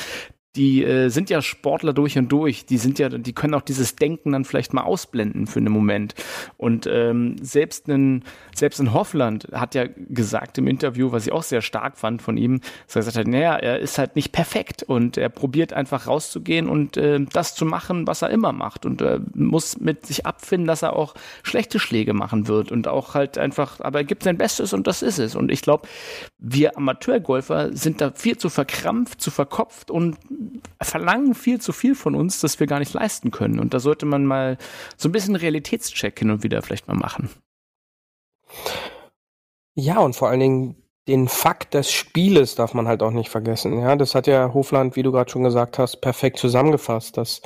die äh, sind ja Sportler durch und durch. Die sind ja, die können auch dieses Denken dann vielleicht mal ausblenden für einen Moment. Und ähm, selbst ein selbst ein Hoffland hat ja gesagt im Interview, was ich auch sehr stark fand von ihm, dass er gesagt hat, naja, er ist halt nicht perfekt und er probiert einfach rauszugehen und äh, das zu machen, was er immer macht und äh, muss mit sich abfinden, dass er auch schlechte Schläge machen wird und auch halt einfach, aber er gibt sein Bestes und das ist es. Und ich glaube, wir Amateurgolfer sind da viel zu verkrampft, zu verkopft und verlangen viel zu viel von uns, dass wir gar nicht leisten können. Und da sollte man mal so ein bisschen Realitätscheck hin und wieder vielleicht mal machen. Ja, und vor allen Dingen den Fakt des Spieles darf man halt auch nicht vergessen. Ja, das hat ja Hofland, wie du gerade schon gesagt hast, perfekt zusammengefasst, dass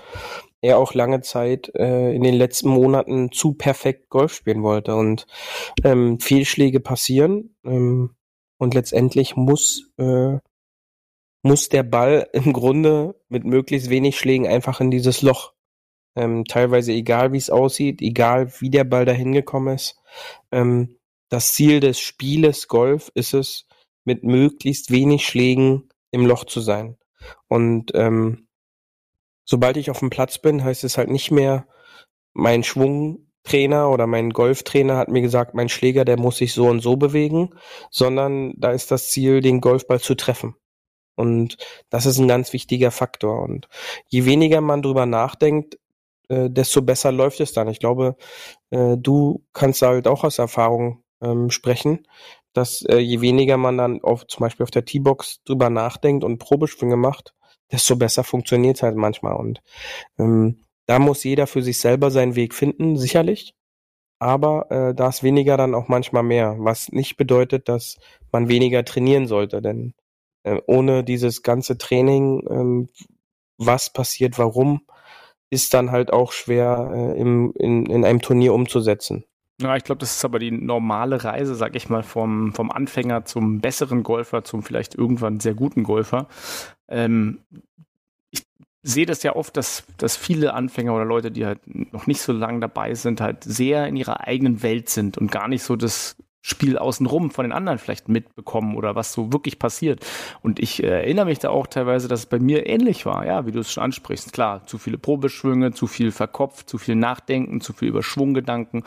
er auch lange Zeit äh, in den letzten Monaten zu perfekt Golf spielen wollte und ähm, Fehlschläge passieren ähm, und letztendlich muss äh, muss der Ball im Grunde mit möglichst wenig Schlägen einfach in dieses Loch. Ähm, teilweise egal, wie es aussieht, egal wie der Ball dahin gekommen ist. Ähm, das Ziel des Spieles Golf ist es, mit möglichst wenig Schlägen im Loch zu sein. Und ähm, sobald ich auf dem Platz bin, heißt es halt nicht mehr, mein Schwungtrainer oder mein Golftrainer hat mir gesagt, mein Schläger, der muss sich so und so bewegen, sondern da ist das Ziel, den Golfball zu treffen. Und das ist ein ganz wichtiger Faktor. Und je weniger man drüber nachdenkt, äh, desto besser läuft es dann. Ich glaube, äh, du kannst halt auch aus Erfahrung ähm, sprechen, dass äh, je weniger man dann auf zum Beispiel auf der T-Box drüber nachdenkt und Probesprünge macht, desto besser funktioniert es halt manchmal. Und ähm, da muss jeder für sich selber seinen Weg finden, sicherlich. Aber äh, da ist weniger dann auch manchmal mehr, was nicht bedeutet, dass man weniger trainieren sollte, denn ohne dieses ganze Training, ähm, was passiert, warum, ist dann halt auch schwer äh, im, in, in einem Turnier umzusetzen. Ja, ich glaube, das ist aber die normale Reise, sag ich mal, vom, vom Anfänger zum besseren Golfer, zum vielleicht irgendwann sehr guten Golfer. Ähm, ich sehe das ja oft, dass, dass viele Anfänger oder Leute, die halt noch nicht so lange dabei sind, halt sehr in ihrer eigenen Welt sind und gar nicht so das Spiel außenrum von den anderen vielleicht mitbekommen oder was so wirklich passiert. Und ich äh, erinnere mich da auch teilweise, dass es bei mir ähnlich war, ja, wie du es schon ansprichst. Klar, zu viele Probeschwünge, zu viel verkopft, zu viel Nachdenken, zu viel Überschwunggedanken.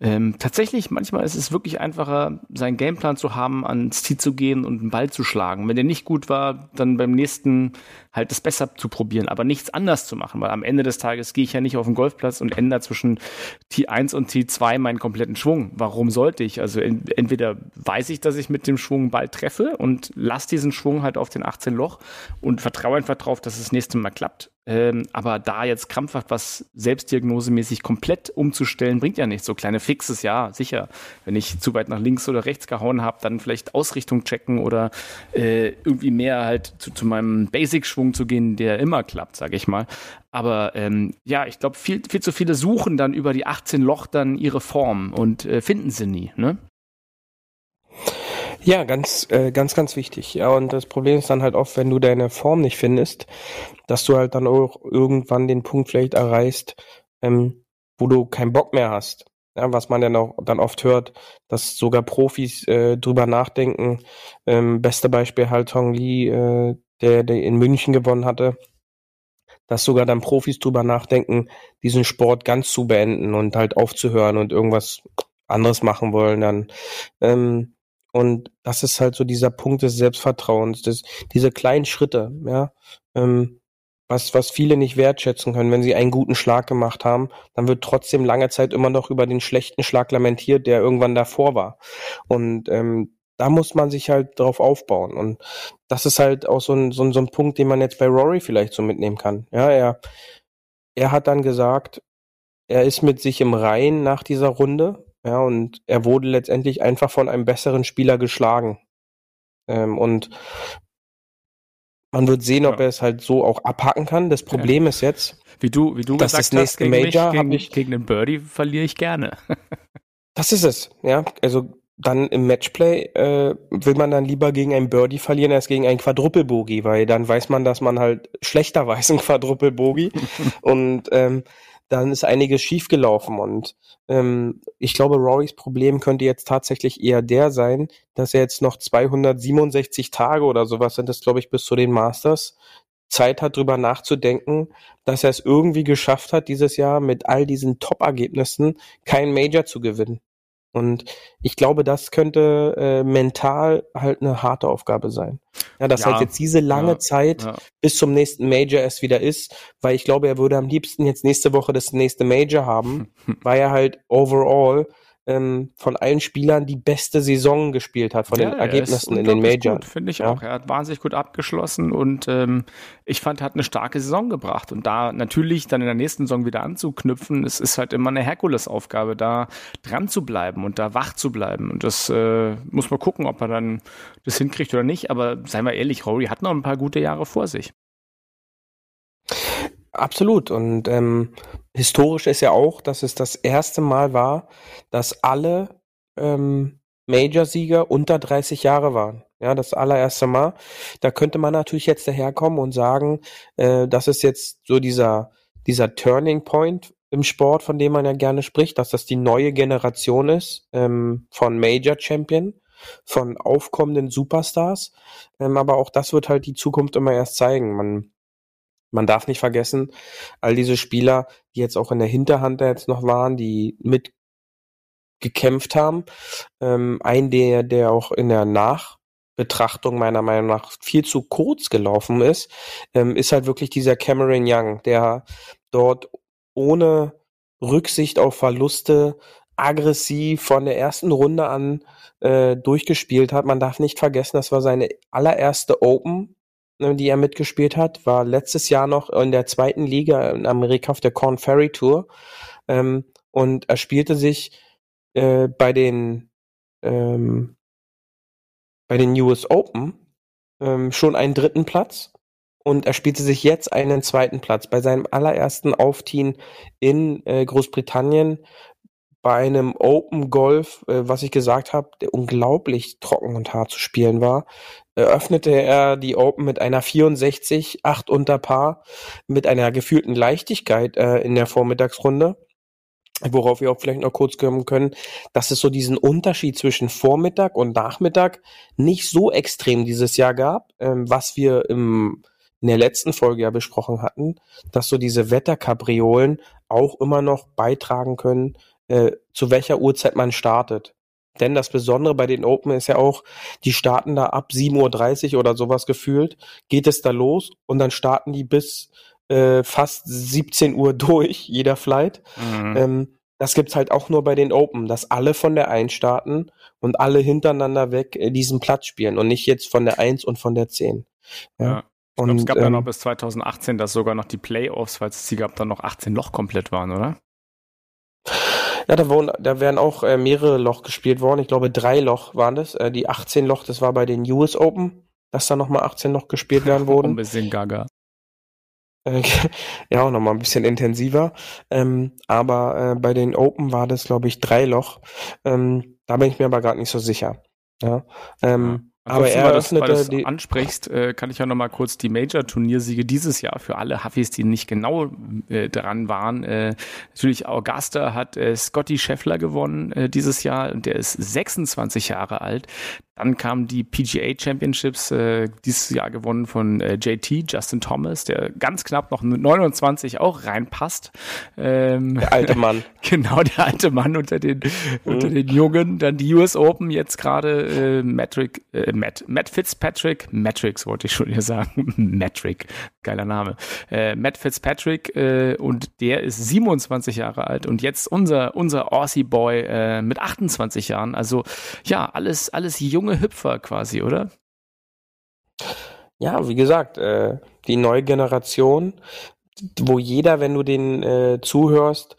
Ähm, tatsächlich, manchmal ist es wirklich einfacher, seinen Gameplan zu haben, ans Ziel zu gehen und einen Ball zu schlagen. Wenn der nicht gut war, dann beim nächsten halt das besser zu probieren, aber nichts anders zu machen, weil am Ende des Tages gehe ich ja nicht auf den Golfplatz und ändere zwischen T1 und T2 meinen kompletten Schwung. Warum sollte ich? Also entweder weiß ich, dass ich mit dem Schwung Ball treffe und lasse diesen Schwung halt auf den 18 Loch und vertraue einfach darauf, dass es das nächste Mal klappt. Ähm, aber da jetzt krampfhaft was selbstdiagnosemäßig komplett umzustellen, bringt ja nichts. So kleine Fixes, ja, sicher. Wenn ich zu weit nach links oder rechts gehauen habe, dann vielleicht Ausrichtung checken oder äh, irgendwie mehr halt zu, zu meinem Basic-Schwung zu gehen, der immer klappt, sage ich mal. Aber ähm, ja, ich glaube, viel, viel zu viele suchen dann über die 18 Loch dann ihre Form und äh, finden sie nie, ne? Ja, ganz, äh, ganz, ganz wichtig. Ja, und das Problem ist dann halt oft, wenn du deine Form nicht findest, dass du halt dann auch irgendwann den Punkt vielleicht erreichst, ähm, wo du keinen Bock mehr hast. Ja, was man dann auch dann oft hört, dass sogar Profis äh, drüber nachdenken. Ähm, beste Beispiel halt Tong Lee, äh, der, der in München gewonnen hatte, dass sogar dann Profis drüber nachdenken, diesen Sport ganz zu beenden und halt aufzuhören und irgendwas anderes machen wollen dann. Ähm, und das ist halt so dieser Punkt des Selbstvertrauens, das, diese kleinen Schritte, ja. Ähm, was, was viele nicht wertschätzen können, wenn sie einen guten Schlag gemacht haben, dann wird trotzdem lange Zeit immer noch über den schlechten Schlag lamentiert, der irgendwann davor war. Und ähm, da muss man sich halt drauf aufbauen. Und das ist halt auch so ein, so ein, so ein Punkt, den man jetzt bei Rory vielleicht so mitnehmen kann. Ja, er, er hat dann gesagt, er ist mit sich im Rein nach dieser Runde. Ja, und er wurde letztendlich einfach von einem besseren Spieler geschlagen. Ähm, und man wird sehen, ob ja. er es halt so auch abhaken kann. Das Problem ja. ist jetzt, wie du, wie du gesagt das hast, gegen, Major mich, gegen, ich, gegen den Birdie verliere ich gerne. das ist es, ja. Also dann im Matchplay äh, will man dann lieber gegen ein Birdie verlieren als gegen ein Quadruple-Bogey, weil dann weiß man, dass man halt schlechter weiß ein Quadruple-Bogey. und ähm, dann ist einiges schiefgelaufen und ähm, ich glaube, Rorys Problem könnte jetzt tatsächlich eher der sein, dass er jetzt noch 267 Tage oder sowas sind das, glaube ich, bis zu den Masters Zeit hat, drüber nachzudenken, dass er es irgendwie geschafft hat, dieses Jahr mit all diesen Top-Ergebnissen kein Major zu gewinnen. Und ich glaube, das könnte äh, mental halt eine harte Aufgabe sein. Ja, dass ja, halt jetzt diese lange ja, Zeit ja. bis zum nächsten Major erst wieder ist, weil ich glaube, er würde am liebsten jetzt nächste Woche das nächste Major haben, weil er halt overall ähm, von allen Spielern die beste Saison gespielt hat, von ja, den Ergebnissen in den Majors. Finde ich ja. auch. Er hat wahnsinnig gut abgeschlossen und ähm, ich fand, er hat eine starke Saison gebracht. Und da natürlich dann in der nächsten Saison wieder anzuknüpfen, es ist halt immer eine Herkulesaufgabe, da dran zu bleiben und da wach zu bleiben. Und das äh, muss man gucken, ob er dann das hinkriegt oder nicht. Aber seien wir ehrlich, Rory hat noch ein paar gute Jahre vor sich. Absolut. Und ähm, historisch ist ja auch, dass es das erste Mal war, dass alle ähm, Major-Sieger unter 30 Jahre waren. Ja, das allererste Mal. Da könnte man natürlich jetzt daherkommen und sagen, äh, das ist jetzt so dieser, dieser Turning Point im Sport, von dem man ja gerne spricht, dass das die neue Generation ist ähm, von Major Champion, von aufkommenden Superstars. Ähm, aber auch das wird halt die Zukunft immer erst zeigen. Man man darf nicht vergessen, all diese Spieler, die jetzt auch in der Hinterhand jetzt noch waren, die mit gekämpft haben. Ähm, ein, der, der auch in der Nachbetrachtung meiner Meinung nach viel zu kurz gelaufen ist, ähm, ist halt wirklich dieser Cameron Young, der dort ohne Rücksicht auf Verluste aggressiv von der ersten Runde an äh, durchgespielt hat. Man darf nicht vergessen, das war seine allererste Open die er mitgespielt hat, war letztes Jahr noch in der zweiten Liga in Amerika auf der Corn Ferry Tour. Ähm, und er spielte sich äh, bei den ähm, bei den US Open ähm, schon einen dritten Platz und er spielte sich jetzt einen zweiten Platz bei seinem allerersten Aufziehen in äh, Großbritannien bei einem Open Golf, äh, was ich gesagt habe, der unglaublich trocken und hart zu spielen war, eröffnete er die Open mit einer 64, 8 unter Paar, mit einer gefühlten Leichtigkeit äh, in der Vormittagsrunde. Worauf wir auch vielleicht noch kurz kommen können, dass es so diesen Unterschied zwischen Vormittag und Nachmittag nicht so extrem dieses Jahr gab, ähm, was wir im, in der letzten Folge ja besprochen hatten, dass so diese Wetterkapriolen auch immer noch beitragen können, zu welcher Uhrzeit man startet. Denn das Besondere bei den Open ist ja auch, die starten da ab 7.30 Uhr oder sowas gefühlt, geht es da los und dann starten die bis äh, fast 17 Uhr durch, jeder Flight. Mhm. Ähm, das gibt's halt auch nur bei den Open, dass alle von der 1 starten und alle hintereinander weg äh, diesen Platz spielen und nicht jetzt von der 1 und von der 10. Ja. ja. Ich glaube, es gab ähm, ja noch bis 2018, dass sogar noch die Playoffs, falls es sie gab, dann noch 18 Loch komplett waren, oder? Ja, da, wurden, da wären auch äh, mehrere Loch gespielt worden. Ich glaube, drei Loch waren das. Äh, die 18 Loch, das war bei den US Open, dass da nochmal 18 Loch gespielt werden wurden. Ein bisschen gaga. Äh, ja, auch nochmal ein bisschen intensiver. Ähm, aber äh, bei den Open war das, glaube ich, drei Loch. Ähm, da bin ich mir aber gerade nicht so sicher. Ja. Ähm, Aber er eröffnete weil du ansprichst, äh, kann ich ja noch mal kurz die Major-Turniersiege dieses Jahr für alle Huffis, die nicht genau äh, dran waren. Äh, natürlich Augusta hat äh, Scotty Scheffler gewonnen äh, dieses Jahr und der ist 26 Jahre alt. Dann kamen die PGA Championships, äh, dieses Jahr gewonnen von äh, JT, Justin Thomas, der ganz knapp noch mit 29 auch reinpasst. Ähm, der alte Mann. genau, der alte Mann unter den, mhm. unter den Jungen. Dann die US Open jetzt gerade äh, Matrick, äh, Matt, Matt Fitzpatrick, Matrix wollte ich schon hier sagen, Matrick, geiler Name. Äh, Matt Fitzpatrick äh, und der ist 27 Jahre alt und jetzt unser, unser Aussie Boy äh, mit 28 Jahren. Also ja, alles, alles jung junge Hüpfer quasi, oder? Ja, wie gesagt, äh, die neue Generation, wo jeder, wenn du den äh, zuhörst,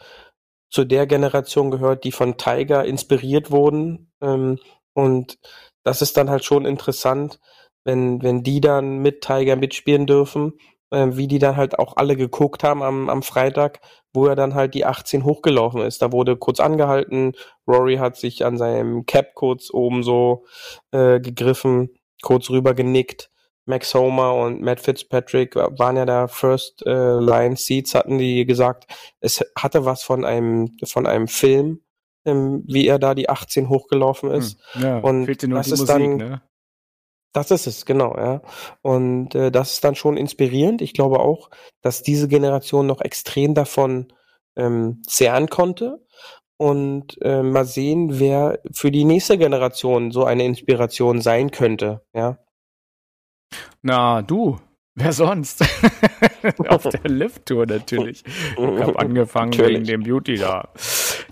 zu der Generation gehört, die von Tiger inspiriert wurden. Ähm, und das ist dann halt schon interessant, wenn, wenn die dann mit Tiger mitspielen dürfen, äh, wie die dann halt auch alle geguckt haben am, am Freitag, wo er dann halt die 18 hochgelaufen ist. Da wurde kurz angehalten, Rory hat sich an seinem Cap kurz oben so äh, gegriffen, kurz rüber genickt. Max Homer und Matt Fitzpatrick waren ja da First äh, Line Seats, hatten die gesagt, es hatte was von einem von einem Film, ähm, wie er da die 18 hochgelaufen ist. Hm, ja, und fehlte nur das die ist Musik, dann, ne? Das ist es, genau, ja. Und äh, das ist dann schon inspirierend. Ich glaube auch, dass diese Generation noch extrem davon ähm, zehren konnte. Und äh, mal sehen, wer für die nächste Generation so eine Inspiration sein könnte, ja. Na, du, Wer sonst? Auf der Lift-Tour natürlich. Ich habe angefangen natürlich. wegen dem Beauty da.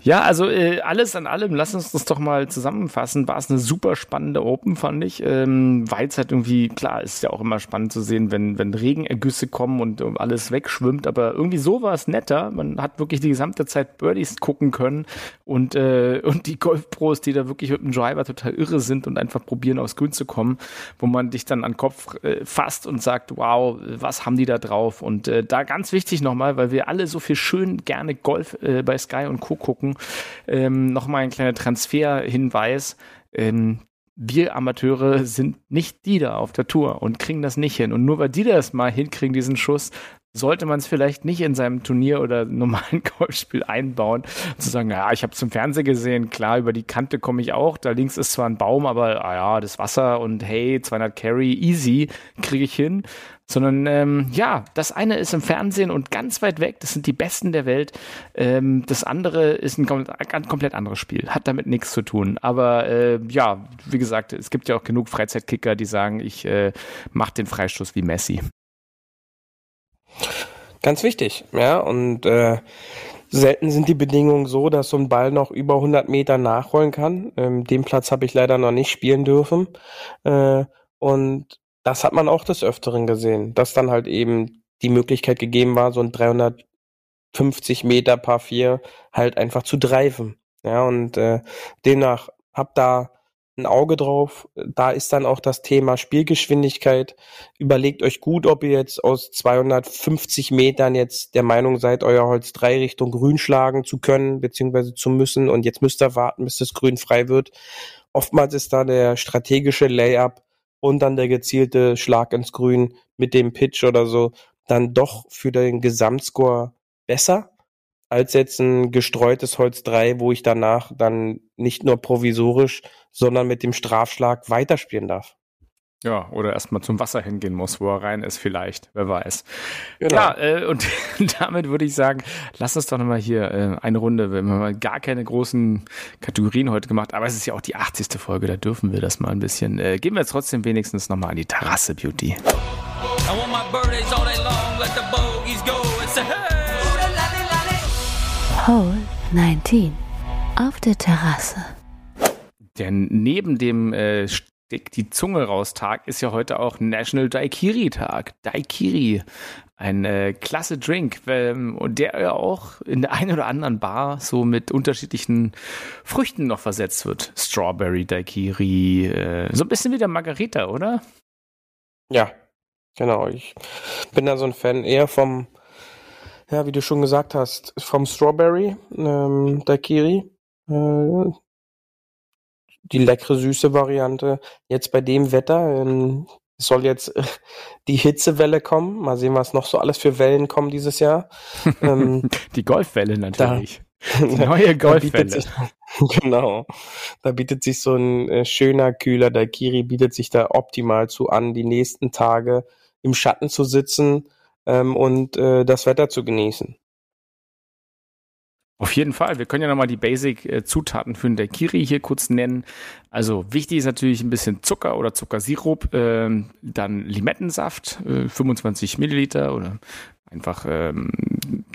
Ja, also äh, alles an allem, lass uns das doch mal zusammenfassen. War es eine super spannende Open, fand ich. Ähm, weil es halt irgendwie, klar, ist ja auch immer spannend zu sehen, wenn, wenn Regenergüsse kommen und alles wegschwimmt, aber irgendwie so war es netter. Man hat wirklich die gesamte Zeit Birdies gucken können und, äh, und die Golfpros, die da wirklich mit dem Driver total irre sind und einfach probieren, aufs Grün zu kommen, wo man dich dann an den Kopf äh, fasst und sagt, wow, was haben die da drauf? Und äh, da ganz wichtig nochmal, weil wir alle so viel schön gerne Golf äh, bei Sky und Co. gucken, ähm, nochmal ein kleiner Transferhinweis. Ähm, wir Amateure sind nicht die da auf der Tour und kriegen das nicht hin. Und nur weil die das mal hinkriegen, diesen Schuss, sollte man es vielleicht nicht in seinem Turnier oder normalen Golfspiel einbauen, zu sagen, ja, ich habe zum Fernsehen gesehen, klar, über die Kante komme ich auch, da links ist zwar ein Baum, aber ah ja, das Wasser und hey, 200 Carry, easy, kriege ich hin. Sondern ähm, ja, das eine ist im Fernsehen und ganz weit weg, das sind die Besten der Welt. Ähm, das andere ist ein, ein komplett anderes Spiel, hat damit nichts zu tun. Aber äh, ja, wie gesagt, es gibt ja auch genug Freizeitkicker, die sagen, ich äh, mache den Freistoß wie Messi. Ganz wichtig, ja, und äh, selten sind die Bedingungen so, dass so ein Ball noch über 100 Meter nachrollen kann. Ähm, den Platz habe ich leider noch nicht spielen dürfen. Äh, und das hat man auch des Öfteren gesehen, dass dann halt eben die Möglichkeit gegeben war, so ein 350 Meter Paar 4 halt einfach zu driven. Ja, und äh, demnach hab da ein Auge drauf. Da ist dann auch das Thema Spielgeschwindigkeit. Überlegt euch gut, ob ihr jetzt aus 250 Metern jetzt der Meinung seid, euer Holz 3 Richtung Grün schlagen zu können, beziehungsweise zu müssen. Und jetzt müsst ihr warten, bis das Grün frei wird. Oftmals ist da der strategische Layup und dann der gezielte Schlag ins Grün mit dem Pitch oder so dann doch für den Gesamtscore besser als jetzt ein gestreutes Holz 3, wo ich danach dann nicht nur provisorisch, sondern mit dem Strafschlag weiterspielen darf. Ja, oder erstmal zum Wasser hingehen muss, wo er rein ist, vielleicht, wer weiß. Genau. Ja, äh, und damit würde ich sagen, lass uns doch nochmal hier äh, eine Runde, wir haben mal gar keine großen Kategorien heute gemacht, aber es ist ja auch die 80. Folge, da dürfen wir das mal ein bisschen. Äh, gehen wir jetzt trotzdem wenigstens nochmal an die Terrasse, Beauty. I want my birdies all day long, let the bogeys go. It's a hey! Hole 19 auf der Terrasse. Denn neben dem äh, Stick die Zunge raus Tag ist ja heute auch National Daikiri Tag. Daikiri, ein äh, klasse Drink ähm, und der ja auch in der einen oder anderen Bar so mit unterschiedlichen Früchten noch versetzt wird. Strawberry Daikiri, äh, so ein bisschen wie der Margarita, oder? Ja, genau. Ich bin da so ein Fan eher vom ja, wie du schon gesagt hast, vom Strawberry, ähm, Daiquiri. Äh, die leckere süße Variante. Jetzt bei dem Wetter ähm, soll jetzt die Hitzewelle kommen. Mal sehen, was noch so alles für Wellen kommen dieses Jahr. ähm, die Golfwelle natürlich. Da, die neue Golfwelle. Sich, genau. Da bietet sich so ein äh, schöner, kühler Daikiri, bietet sich da optimal zu an, die nächsten Tage im Schatten zu sitzen ähm, und äh, das Wetter zu genießen. Auf jeden Fall. Wir können ja nochmal die Basic-Zutaten für den Daiquiri hier kurz nennen. Also wichtig ist natürlich ein bisschen Zucker oder Zuckersirup, äh, dann Limettensaft, äh, 25 Milliliter oder einfach ähm,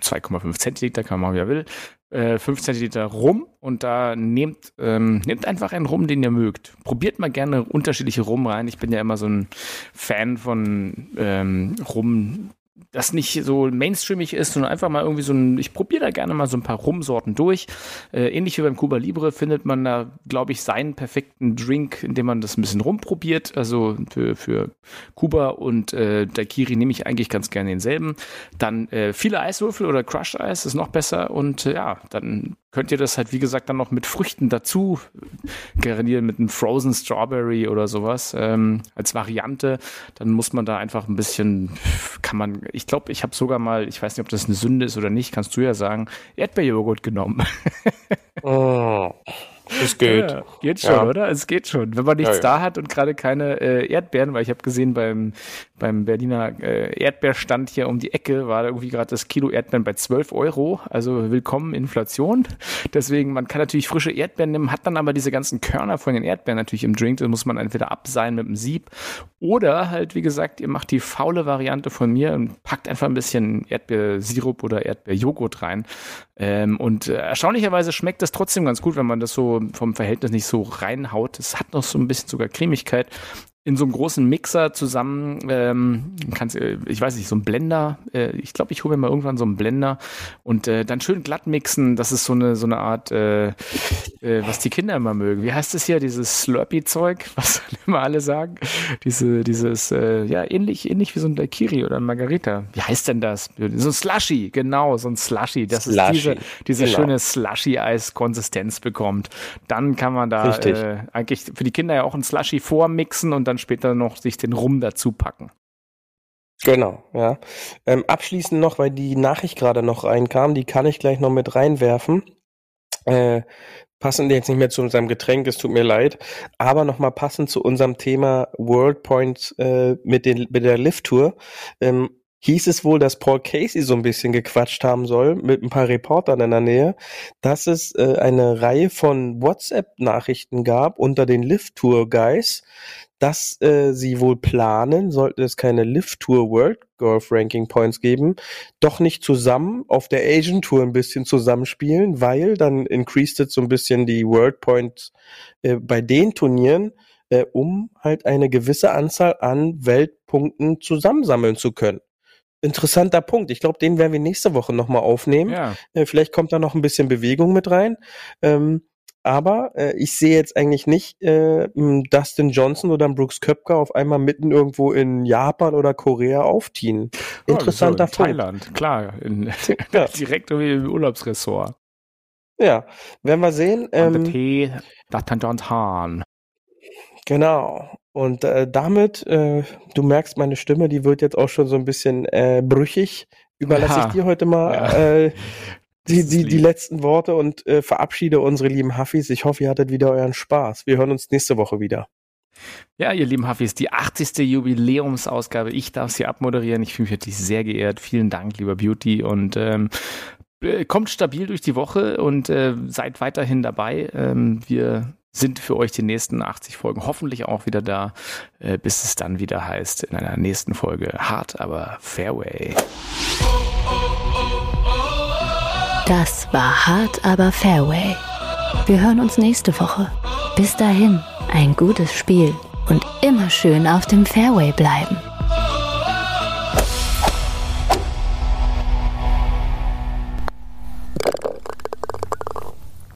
2,5 Zentiliter, kann man machen, wie er will. Äh, 5 Zentiliter Rum und da nehmt, ähm, nehmt einfach einen Rum, den ihr mögt. Probiert mal gerne unterschiedliche Rum rein. Ich bin ja immer so ein Fan von ähm, Rum, das nicht so mainstreamig ist, sondern einfach mal irgendwie so ein, ich probiere da gerne mal so ein paar Rumsorten durch. Äh, ähnlich wie beim Cuba Libre findet man da, glaube ich, seinen perfekten Drink, indem man das ein bisschen rumprobiert. Also für, für Kuba und äh, Daiquiri nehme ich eigentlich ganz gerne denselben. Dann äh, viele Eiswürfel oder Crushed Eis ist noch besser und äh, ja, dann könnt ihr das halt, wie gesagt, dann noch mit Früchten dazu garnieren, mit einem Frozen Strawberry oder sowas ähm, als Variante. Dann muss man da einfach ein bisschen, kann man, ich glaube, ich habe sogar mal, ich weiß nicht, ob das eine Sünde ist oder nicht, kannst du ja sagen, Erdbeerjoghurt genommen. oh. Es geht. Ja, geht schon, ja. oder? Es geht schon. Wenn man nichts ja, da hat und gerade keine äh, Erdbeeren, weil ich habe gesehen beim, beim Berliner äh, Erdbeerstand hier um die Ecke war irgendwie gerade das Kilo Erdbeeren bei 12 Euro. Also willkommen Inflation. Deswegen, man kann natürlich frische Erdbeeren nehmen, hat dann aber diese ganzen Körner von den Erdbeeren natürlich im Drink. Das muss man entweder abseilen mit dem Sieb oder halt, wie gesagt, ihr macht die faule Variante von mir und packt einfach ein bisschen Erdbeersirup oder Erdbeerjoghurt rein. Ähm, und äh, erstaunlicherweise schmeckt das trotzdem ganz gut, wenn man das so vom Verhältnis nicht so reinhaut. Es hat noch so ein bisschen sogar Cremigkeit in so einem großen Mixer zusammen, ähm, kannst, äh, ich weiß nicht, so ein Blender. Äh, ich glaube, ich hole mir mal irgendwann so einen Blender und äh, dann schön glatt mixen. Das ist so eine so eine Art, äh, äh, was die Kinder immer mögen. Wie heißt es hier, dieses Slurpee-Zeug, was immer alle sagen? Diese, dieses, äh, ja, ähnlich, ähnlich wie so ein Daiquiri oder ein Margarita. Wie heißt denn das? So ein Slushy, genau, so ein Slushy. Das Slushy. ist diese, diese genau. schöne Slushy-Eis-Konsistenz bekommt. Dann kann man da äh, eigentlich für die Kinder ja auch ein Slushy vormixen und dann dann später noch sich den Rum dazu packen. Genau, ja. Ähm, abschließend noch, weil die Nachricht gerade noch reinkam, die kann ich gleich noch mit reinwerfen. Äh, passend jetzt nicht mehr zu unserem Getränk, es tut mir leid, aber nochmal passend zu unserem Thema World Point äh, mit, den, mit der Lift-Tour. Ähm, hieß es wohl, dass Paul Casey so ein bisschen gequatscht haben soll mit ein paar Reportern in der Nähe, dass es äh, eine Reihe von WhatsApp-Nachrichten gab unter den Lift-Tour-Guys, dass äh, sie wohl planen, sollte es keine Lift-Tour World Golf Ranking Points geben, doch nicht zusammen auf der Asian Tour ein bisschen zusammenspielen, weil dann increased it so ein bisschen die World Points äh, bei den Turnieren, äh, um halt eine gewisse Anzahl an Weltpunkten zusammensammeln zu können interessanter Punkt. Ich glaube, den werden wir nächste Woche nochmal aufnehmen. Ja. Äh, vielleicht kommt da noch ein bisschen Bewegung mit rein. Ähm, aber äh, ich sehe jetzt eigentlich nicht äh, Dustin Johnson oder Brooks Köpker auf einmal mitten irgendwo in Japan oder Korea aufziehen. Interessanter oh, so in Thailand, klar, in, ja. direkt im Urlaubsressort. Ja, werden wir sehen. Ähm, Tee, Hahn. Genau. Und äh, damit, äh, du merkst, meine Stimme, die wird jetzt auch schon so ein bisschen äh, brüchig. Überlasse ja. ich dir heute mal ja. äh, die, die, die letzten Worte und äh, verabschiede unsere lieben Huffis. Ich hoffe, ihr hattet wieder euren Spaß. Wir hören uns nächste Woche wieder. Ja, ihr lieben Huffis, die 80. Jubiläumsausgabe. Ich darf sie abmoderieren. Ich fühle mich wirklich sehr geehrt. Vielen Dank, lieber Beauty. Und ähm, äh, kommt stabil durch die Woche und äh, seid weiterhin dabei. Ähm, wir sind für euch die nächsten 80 Folgen hoffentlich auch wieder da, äh, bis es dann wieder heißt in einer nächsten Folge Hart, aber Fairway. Das war Hart, aber Fairway. Wir hören uns nächste Woche. Bis dahin, ein gutes Spiel und immer schön auf dem Fairway bleiben.